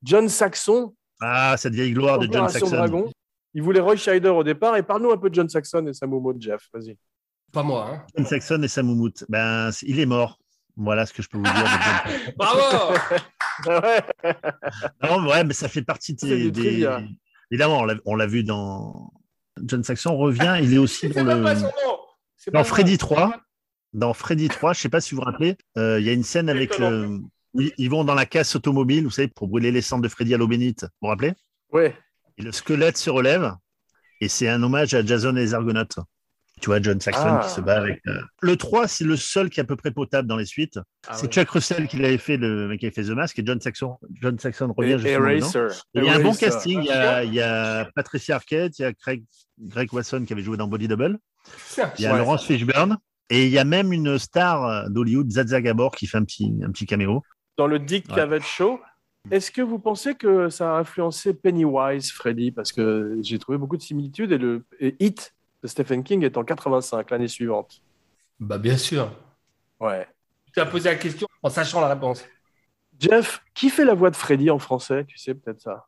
John Saxon, Ah, cette vieille gloire de John Saxon. Dragon. Il voulait Roy Scheider au départ, et parle-nous un peu de John Saxon et sa momo de Jeff, vas-y. Pas moi. Hein. John Saxon et Sam Moumout. Ben, il est mort. Voilà ce que je peux vous dire. de Bravo Ah ouais. non, ouais, mais ça fait partie des. du des- trivia. Évidemment, on l'a- vu dans. John Saxon revient, il est aussi dans le. pas son nom. C'est Dans pas Freddy ça. 3, dans Freddy 3, je sais pas si vous vous rappelez, euh, il y a une scène avec Étonnant. le. Ils, vont dans la casse automobile, vous savez, pour brûler les cendres de Freddy à l'eau bénite. Vous vous rappelez? Ouais. Et le squelette se relève, et c'est un hommage à Jason et les Argonautes. Tu vois, John Saxon Ah. qui se bat avec. euh, Le 3, c'est le seul qui est à peu près potable dans les suites. Ah c'est oui. Chuck Russell qui l'avait fait, le mec qui avait fait The Mask, et John Saxon, John Saxon revient justement. Il y a un bon casting. Il y a, il y a Patricia Arquette, il y a Craig, Greg Wasson qui avait joué dans Body Double, il y a Ouais. Laurence Fishburne, et il y a même une star euh, d'Hollywood, Zaza Gabor, qui fait un petit, un petit caméo. Dans le Dick Ouais. Cavett Show, est-ce que vous pensez que ça a influencé Pennywise, Freddy? Parce que j'ai trouvé beaucoup de similitudes et le et Hit de Stephen King est en 85, l'année suivante. Bah, bien sûr. Ouais. Tu as posé la question en sachant la réponse. Jeff, qui fait la voix de Freddy en français? Tu sais peut-être ça.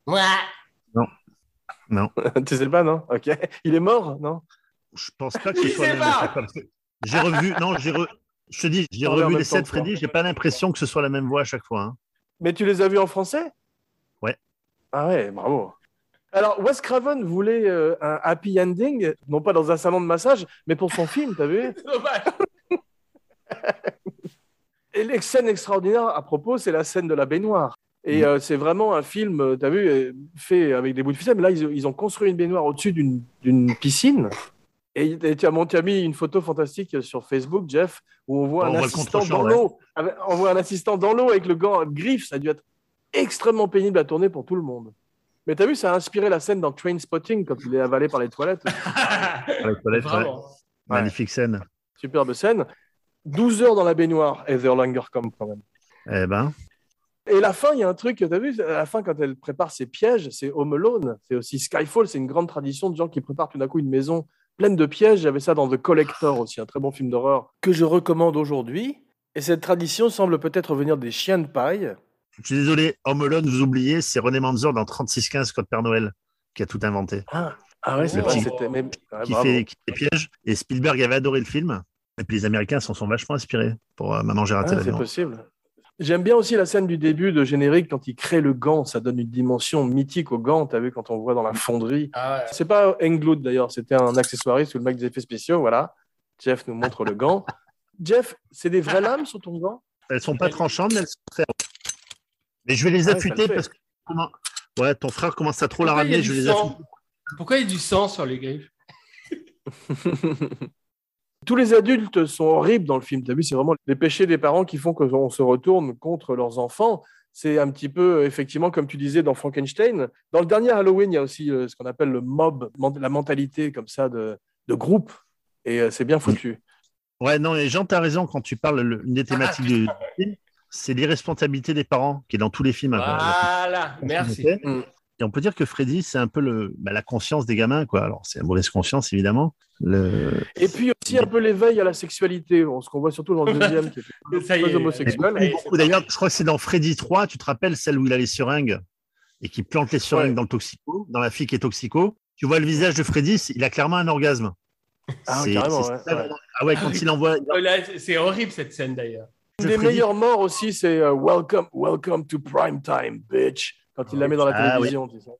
Non, tu sais pas, non? Ok. Il est mort, non? Je pense pas que ce Il soit sait le J'ai revu, non, j'ai re- je te dis, j'ai revu les temps sept que toi. Freddy, j'ai pas l'impression que ce soit la même voix à chaque fois. hein. Mais tu les as vus en français? Ouais. Ah ouais, bravo. Alors, Wes Craven voulait euh, un happy ending, non pas dans un salon de massage, mais pour son film, t'as vu? Et les scènes extraordinaires à propos, c'est la scène de la baignoire. Et euh, c'est vraiment un film, tu as vu, euh, fait avec des bouts de ficelle. Mais là, ils, ils ont construit une baignoire au-dessus d'une d'une piscine. Et, et tu as, mon- tu as mis une photo fantastique sur Facebook, Jeff, où on voit On un voit assistant dans ouais. l'eau. Avec- On voit un assistant dans l'eau avec le gant griffe. Ça a dû être extrêmement pénible à tourner pour tout le monde. Mais tu as vu, ça a inspiré la scène dans Train Spotting quand il est avalé par les toilettes. Dans les toilettes, ouais. Vraiment. Magnifique scène. Superbe scène. 12 heures dans la baignoire, Heather Langercombe quand même. Eh ben, Et la fin, il y a un truc, tu as vu, à la fin, quand elle prépare ses pièges, c'est Home Alone, c'est aussi Skyfall, c'est une grande tradition de gens qui préparent tout d'un coup une maison pleine de pièges. J'avais ça dans The Collector aussi, un très bon film d'horreur que je recommande aujourd'hui. Et cette tradition semble peut-être venir des chiens de paille. je suis désolé, Home Alone, vous oubliez, c'est René Manzor dans 3615 Code Père Noël qui a tout inventé, Ah, ah ouais, c'est vrai, c'était même. ah, qui, bravo. fait, qui fait piège. Et Spielberg avait adoré le film. Et puis les Américains s'en sont vachement inspirés pour euh, Maman, j'ai raté Ah, c'est possible. J'aime bien aussi la scène du début de générique quand il crée le gant, ça donne une dimension mythique au gant, tu as vu quand on voit dans la fonderie. Ah ouais. C'est pas Englood d'ailleurs, c'était un accessoiriste ou le mec des effets spéciaux, voilà. Jeff nous montre le gant. Jeff, c'est des vraies lames sur ton gant? Elles sont pas tranchantes, mais elles sont très Mais je vais les Ah affûter parce que ouais, ton frère commence à trop la Pourquoi il y a ramener. Je du vais les sang? Affûter. Pourquoi il y a du sang sur les griffes? Tous les adultes sont horribles dans le film. Tu as vu, c'est vraiment les péchés des parents qui font qu'on se retourne contre leurs enfants. C'est un petit peu, effectivement, comme tu disais dans Frankenstein. Dans le dernier Halloween, il y a aussi euh, ce qu'on appelle le mob, la mentalité comme ça de, de groupe. Et euh, c'est bien foutu. Ouais, non, et Jean, tu as raison quand tu parles, le- une des thématiques du film, c'est l'irresponsabilité des parents, qui est dans tous les films. hein, Voilà, merci. Mm. Et on peut dire que Freddy, c'est un peu le, bah, la conscience des gamins, quoi. Alors, c'est la mauvaise conscience, évidemment. Le... Et puis aussi un peu l'éveil à la sexualité, Bon, ce qu'on voit surtout dans le deuxième, qui est Ça y très est. homosexuel. D'ailleurs, je crois que c'est dans Freddy 3, tu te rappelles celle où il a les seringues et qui plante les seringues Ouais. dans le toxico, dans la fille qui est toxico. Tu vois le visage de Freddy, il a clairement un orgasme. Ah, carrément, ouais, ouais. Ah ouais, quand il envoie. Oh, là, C'est horrible cette scène d'ailleurs. Une des Freddy- meilleures morts aussi, c'est euh, Welcome, Welcome to Prime Time, bitch. Quand il la met dans la Ah, télévision. tu sais.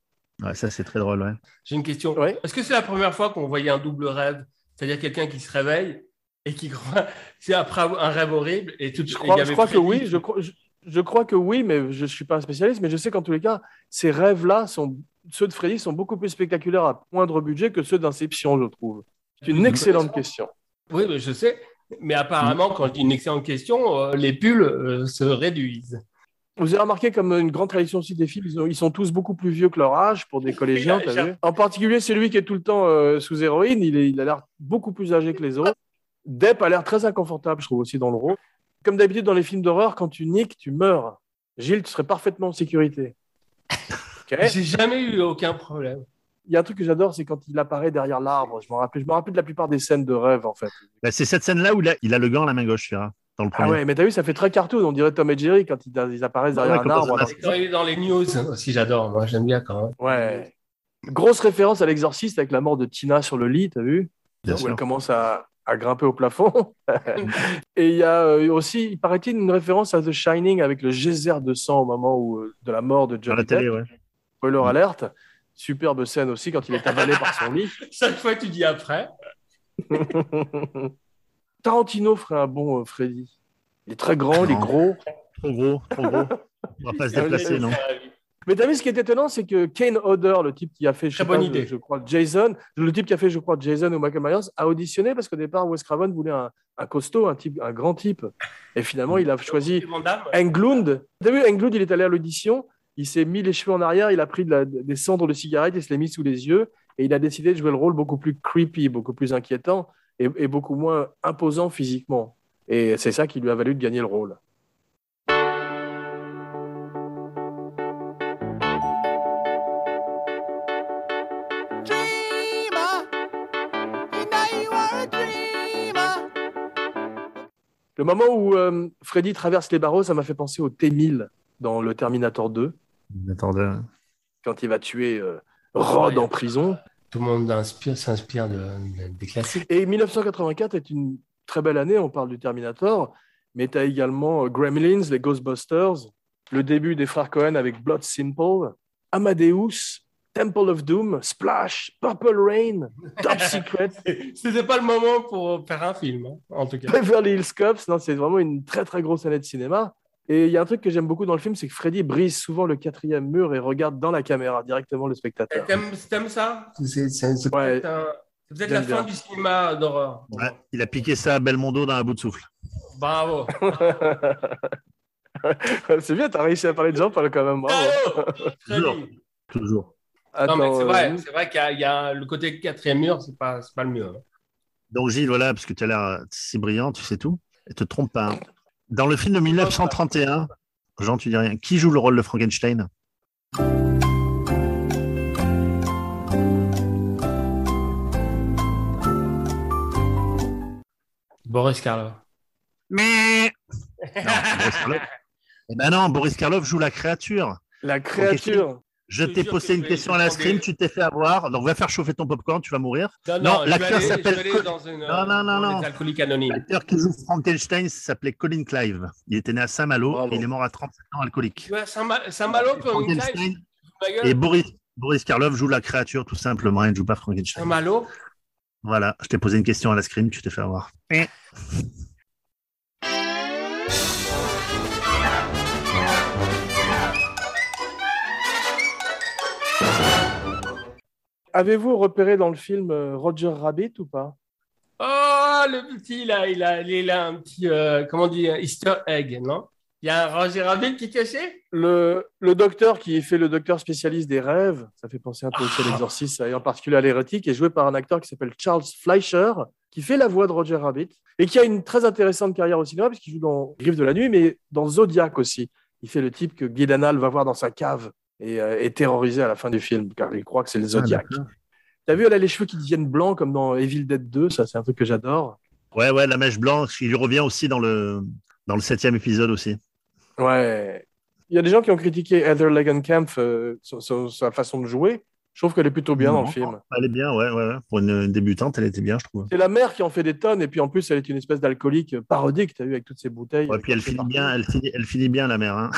Ouais, ça, c'est très drôle, ouais. J'ai une question. Ouais. Est-ce que c'est la première fois qu'on voyait un double rêve? C'est-à-dire quelqu'un qui se réveille et qui croit. C'est après un rêve horrible et tout de Je crois, je que oui. Je crois, je, je crois que oui, mais je ne suis pas un spécialiste. Mais je sais qu'en tous les cas, ces rêves-là, sont, ceux de Freddy, sont beaucoup plus spectaculaires à moindre budget que ceux d'Inception, je trouve. C'est une excellente question. Oui, mais je sais. Mais apparemment, quand je dis une excellente question, euh, les pulls euh, se réduisent. Vous avez remarqué comme une grande tradition aussi des films, ils, ont- ils sont tous beaucoup plus vieux que leur âge pour des collégiens. Vu en particulier celui qui est tout le temps euh, sous héroïne, il, est- il a l'air beaucoup plus âgé que les autres. Depp a l'air très inconfortable, je trouve aussi dans le rôle. Comme d'habitude dans les films d'horreur, quand tu niques, tu meurs. Gilles, tu serais parfaitement en sécurité. J'ai jamais eu aucun problème. Il y a un truc que j'adore, c'est quand il apparaît derrière l'arbre. Je me rappelle, je me rappelle de la plupart des scènes de rêve en fait. Bah, c'est cette scène-là où il a, il a le gant à la main gauche, tu verras, dans le Ah premier. ouais, mais t'as vu, ça fait très cartoon. On dirait Tom et Jerry quand ils, ils apparaissent Ouais, derrière quand un arbre. quand il est dans les news aussi, j'adore. Moi, j'aime bien quand même. Ouais. Grosse référence à l'exorciste avec la mort de Tina sur le lit, t'as vu? Bien Où sûr. elle commence à, à grimper au plafond. Et il y a euh, aussi, il paraît-il, une référence à The Shining avec le geyser de sang au moment où, euh, de la mort de Johnny la télé, Depp. ouais. Spoiler alerte. Superbe scène aussi quand il est avalé par son lit. Chaque fois, tu dis après. Tarantino ferait un bon euh, Freddy. Il est très grand, il est gros. Trop gros, trop gros. On va pas se déplacer, non Mais t'as vu ce qui est étonnant, c'est que Kane Hodder, le type qui a fait, je, bonne pas, idée. je, crois, Jason, le type qui a fait, je crois, Jason ou Michael Myers, a auditionné parce qu'au départ, Wes Craven voulait un, un costaud, un type, un grand type. Et finalement, il a choisi. Englund. T'as vu, Englund, il est allé à l'audition, il s'est mis les cheveux en arrière, il a pris de la- des cendres de cigarette, il se les mis sous les yeux, et il a décidé de jouer le rôle beaucoup plus creepy, beaucoup plus inquiétant, et, et beaucoup moins imposant physiquement. Et c'est ça qui lui a valu de gagner le rôle. Le moment où euh, Freddy traverse les barreaux, ça m'a fait penser au T-1000 dans le Terminator 2, Attendez. quand il va tuer euh, Rod en prison. Tout le monde inspire- s'inspire de, de- des classiques. Et 1984 est une très belle année, on parle du Terminator, mais tu as également euh, Gremlins, les Ghostbusters, le début des frères Cohen avec Blood Simple, Amadeus, Temple of Doom, Splash, Purple Rain, Top Secret, C'était pas le moment pour faire un film, hein, en tout cas. Beverly Hills Cops. Non, c'est vraiment une très très grosse année de cinéma. Et il y a un truc que j'aime beaucoup dans le film, c'est que Freddy brise souvent le quatrième mur et regarde dans la caméra directement le spectateur. T'aimes t'aimes ça? C'est c'est- c'est Ouais. peut-être un- c'est peut-être la fin bien. du cinéma d'horreur. Ouais, il a piqué ça à Belmondo dans un bout de souffle. Bravo. c'est bien, t'as réussi à parler de gens, parle quand même. Bravo. Freddy. Toujours. Non, mais c'est vrai, euh, c'est vrai qu'il y a- il y, a le côté quatrième mur, c'est pas, c'est pas le mieux. hein. Donc Gilles, voilà, parce que tu as l'air si brillant, tu sais tout. Et te trompe pas. hein. Dans le film de 1931, Jean, tu dis rien. Qui joue le rôle de Frankenstein? Boris Karloff. Mais non, Boris Karloff. Eh ben non, Boris Karloff joue la créature. La créature. Je t'ai posé que une question à la demander- tu t'es fait avoir. Donc va faire chauffer ton popcorn, tu vas mourir. Non, Non, non, je l'acteur s'appelle. Non, non, non, non. L'acteur qui joue Frankenstein s'appelait Colin Clive. Il était né à Saint-Malo et il est mort à 37 ans alcoolique. Saint-Malo, ma gueule. Et Boris, Boris Karloff joue la créature tout simplement, il ne joue pas Frankenstein. Saint-Malo. Voilà, je t'ai posé une question à la scrim, tu t'es fait avoir. Avez-vous repéré dans le film euh, Roger Rabbit ou pas? Oh, le petit, là, il a, il a un petit, euh, comment on dit, Easter egg, non? Il y a un Roger Rabbit qui est caché? Le, le docteur qui fait le docteur spécialiste des rêves, ça fait penser un peu aussi à l'exorciste, et en particulier à l'érotique, est joué par un acteur qui s'appelle Charles Fleischer, qui fait la voix de Roger Rabbit, et qui a une très intéressante carrière au cinéma, puisqu'il joue dans Griffes de la nuit, mais dans Zodiac aussi. Il fait le type que Guy Danal va voir dans sa cave et euh, est terrorisé à la fin du film, car il croit que c'est le Zodiac. d'accord. T'as vu, elle a les cheveux qui deviennent blancs, comme dans Evil Dead 2, ça c'est un truc que j'adore. Ouais, ouais, la mèche blanche, il revient aussi dans le, dans le septième épisode aussi. Ouais. Il y a des gens qui ont critiqué Heather Langenkamp, euh, sur- sur sa façon de jouer. Je trouve qu'elle est plutôt bien dans le film. Elle est bien, ouais, ouais, ouais. Pour une débutante, elle était bien, je trouve. C'est la mère qui en fait des tonnes, et puis en plus, elle est une espèce d'alcoolique parodique, t'as vu, avec toutes ces bouteilles. Ouais, puis elle finit bien, elle finit, elle finit bien la mère. Hein.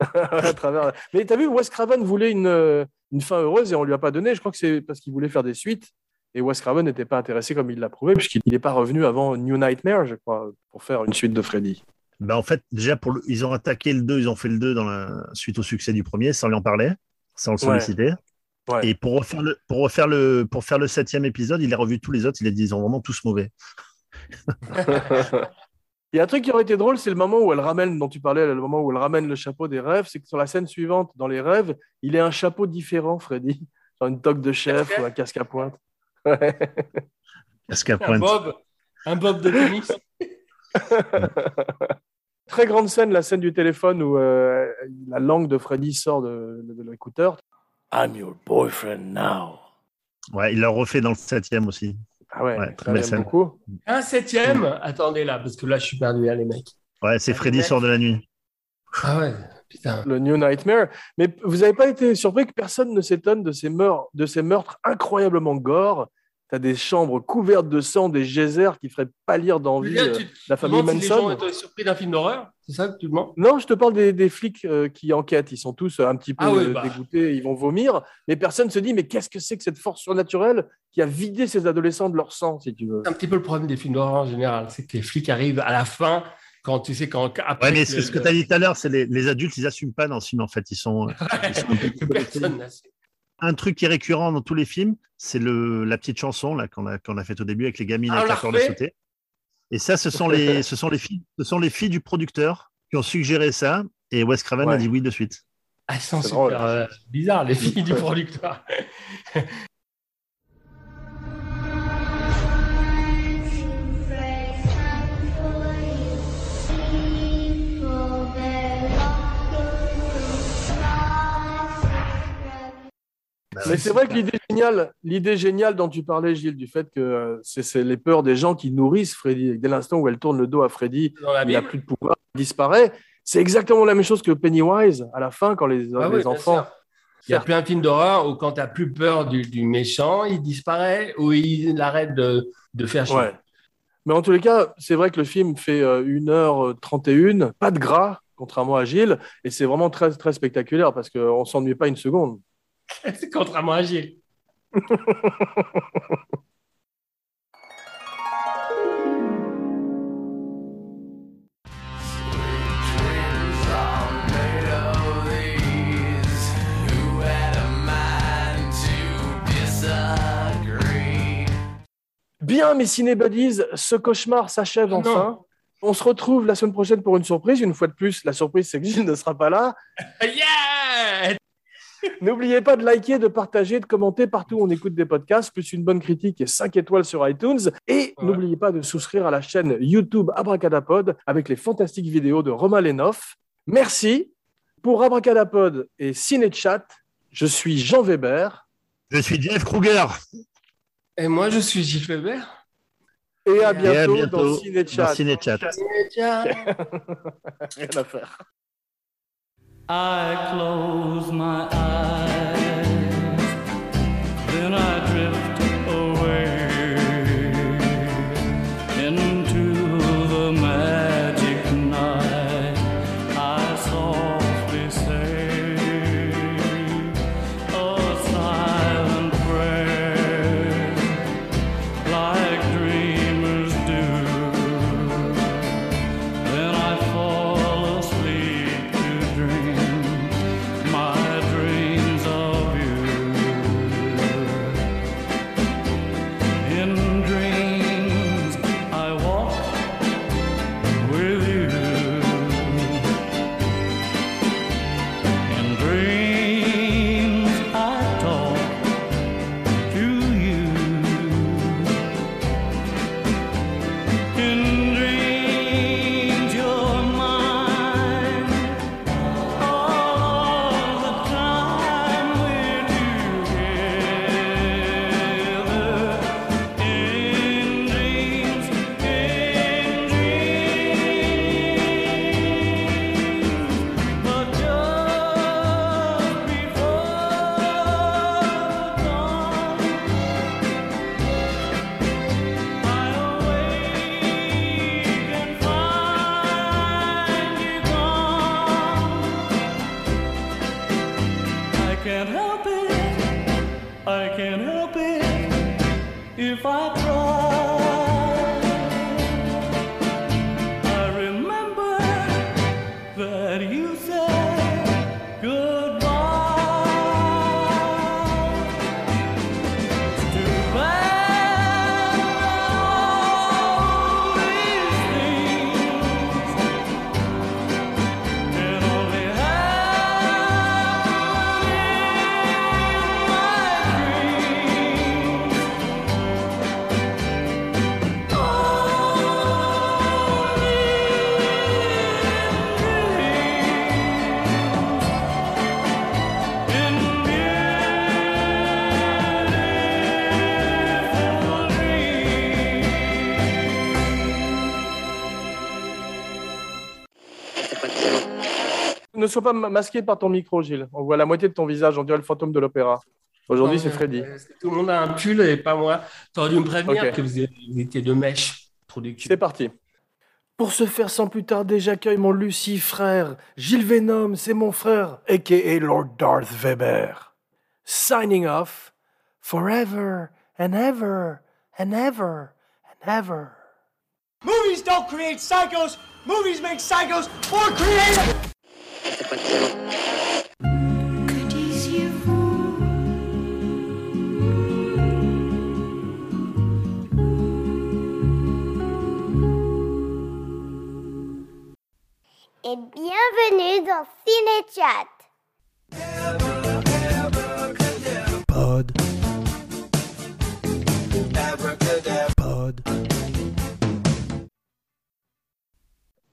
à travers. Mais t'as vu, Wes Craven voulait une, euh, une fin heureuse et on lui a pas donné. Je crois que c'est parce qu'il voulait faire des suites. Et Wes Craven n'était pas intéressé comme il l'a prouvé, puisqu'il n'est pas revenu avant New Nightmare, je crois, pour faire une suite de Freddy. Ben, en fait, déjà, pour le- ils ont attaqué le 2, ils ont fait le 2 dans la... suite au succès du premier, sans lui en parler, sans le solliciter. Ouais. Et pour refaire, le, pour, refaire le, pour faire le septième épisode, il a revu tous les autres, il a dit ils sont vraiment tous mauvais. Il y a un truc qui aurait été drôle, c'est le moment où elle ramène, dont tu parlais, le moment où elle ramène le chapeau des rêves, c'est que sur la scène suivante, dans les rêves, il est un chapeau différent, Freddy. Genre une toque de chef ou un casque à pointe. Ouais. Qu'à Un pointe. Bob, un Bob de tennis. Très grande scène, la scène du téléphone où euh, la langue de Freddy sort de, de- de l'écouteur. I'm your boyfriend now. Ouais, il l'a refait dans le septième aussi. Ah ouais, Ouais, ça, beaucoup. Un septième? Attendez là, parce que là, je suis perdu, hein, les mecs. Ouais, c'est Freddy sort de la nuit. Ah ouais, putain. Le New Nightmare. Mais vous n'avez pas été surpris que personne ne s'étonne de ces meurtres, de ces meurtres incroyablement gore. T'as des chambres couvertes de sang, des geysers qui feraient pâlir d'envie euh, tu la tu famille si les gens Manson. étaient surpris d'un film d'horreur C'est ça que tu demandes? Non, je te parle des, des flics euh, qui enquêtent. Ils sont tous euh, un petit peu Ah oui, bah. dégoûtés, ils vont vomir. Mais personne se dit, mais qu'est-ce que c'est que cette force surnaturelle qui a vidé ces adolescents de leur sang, si tu veux? C'est un petit peu le problème des films d'horreur en général, c'est que les flics arrivent à la fin, quand tu sais, quand après Ouais, mais que c'est le- ce que tu as dit tout à l'heure, c'est les, les adultes, ils n'assument pas dans ce film, en fait. Ils sont, ils sont un peu que personne n'a su. Un truc qui est récurrent dans tous les films, c'est le la petite chanson là qu'on a qu'on a faite au début avec les gamines Ah, avec la corde à sauter. Et ça, ce sont les ce sont les filles ce sont les filles du producteur qui ont suggéré ça et Wes Craven a dit oui de suite. Ah, elles sont C'est super euh, bizarres, les filles du producteur. Mais c'est vrai que l'idée géniale, l'idée géniale dont tu parlais, Gilles, du fait que euh, c'est c'est les peurs des gens qui nourrissent Freddy. Dès l'instant où elle tourne le dos à Freddy, il n'a plus de pouvoir, il disparaît. C'est exactement la même chose que Pennywise à la fin, quand les, Ah les oui, bien enfants. Il y a plein de films d'horreur où quand tu n'as plus peur du, du méchant, il disparaît ou il arrête de, de faire chier. Ouais. Mais en tous les cas, c'est vrai que le film fait euh, 1h31, pas de gras, contrairement à Gilles, et c'est vraiment très, très spectaculaire parce qu'on ne s'ennuie pas une seconde. Contrairement à Gilles. Bien, mes cinébuddies, ce cauchemar s'achève Non. enfin. On se retrouve la semaine prochaine pour une surprise. Une fois de plus, la surprise, c'est que Gilles ne sera pas là. Yeah N'oubliez pas de liker, de partager, de commenter partout où on écoute des podcasts, plus une bonne critique et 5 étoiles sur iTunes. Et Ouais. n'oubliez pas de souscrire à la chaîne YouTube Abracadapod avec les fantastiques vidéos de Romain Lenoff. Merci. Pour Abracadapod et CinéChat, je suis Jean Weber. Je suis Jeff Kruger. Et moi, je suis Gilles Weber. Et à Et à bientôt, dans. Cinéchat. Rien à faire. I close my eyes, then I drift Ne sois pas ma- masqué par ton micro, Gilles. On voit la moitié de ton visage, on dirait le fantôme de l'opéra. Aujourd'hui, c'est Freddy. Euh, Tout le monde a un pull et pas moi. T'aurais dû me prévenir que vous étiez, de mèche. C'est parti. Pour ce faire sans plus tarder, j'accueille mon Lucie frère. Gilles Venom, c'est mon frère, a.k.a. Lord Darth Weber. Signing off, forever and ever and ever and ever. Movies don't create psychos. Movies make psychos more creative. Et bienvenue dans Cinéchat. Pod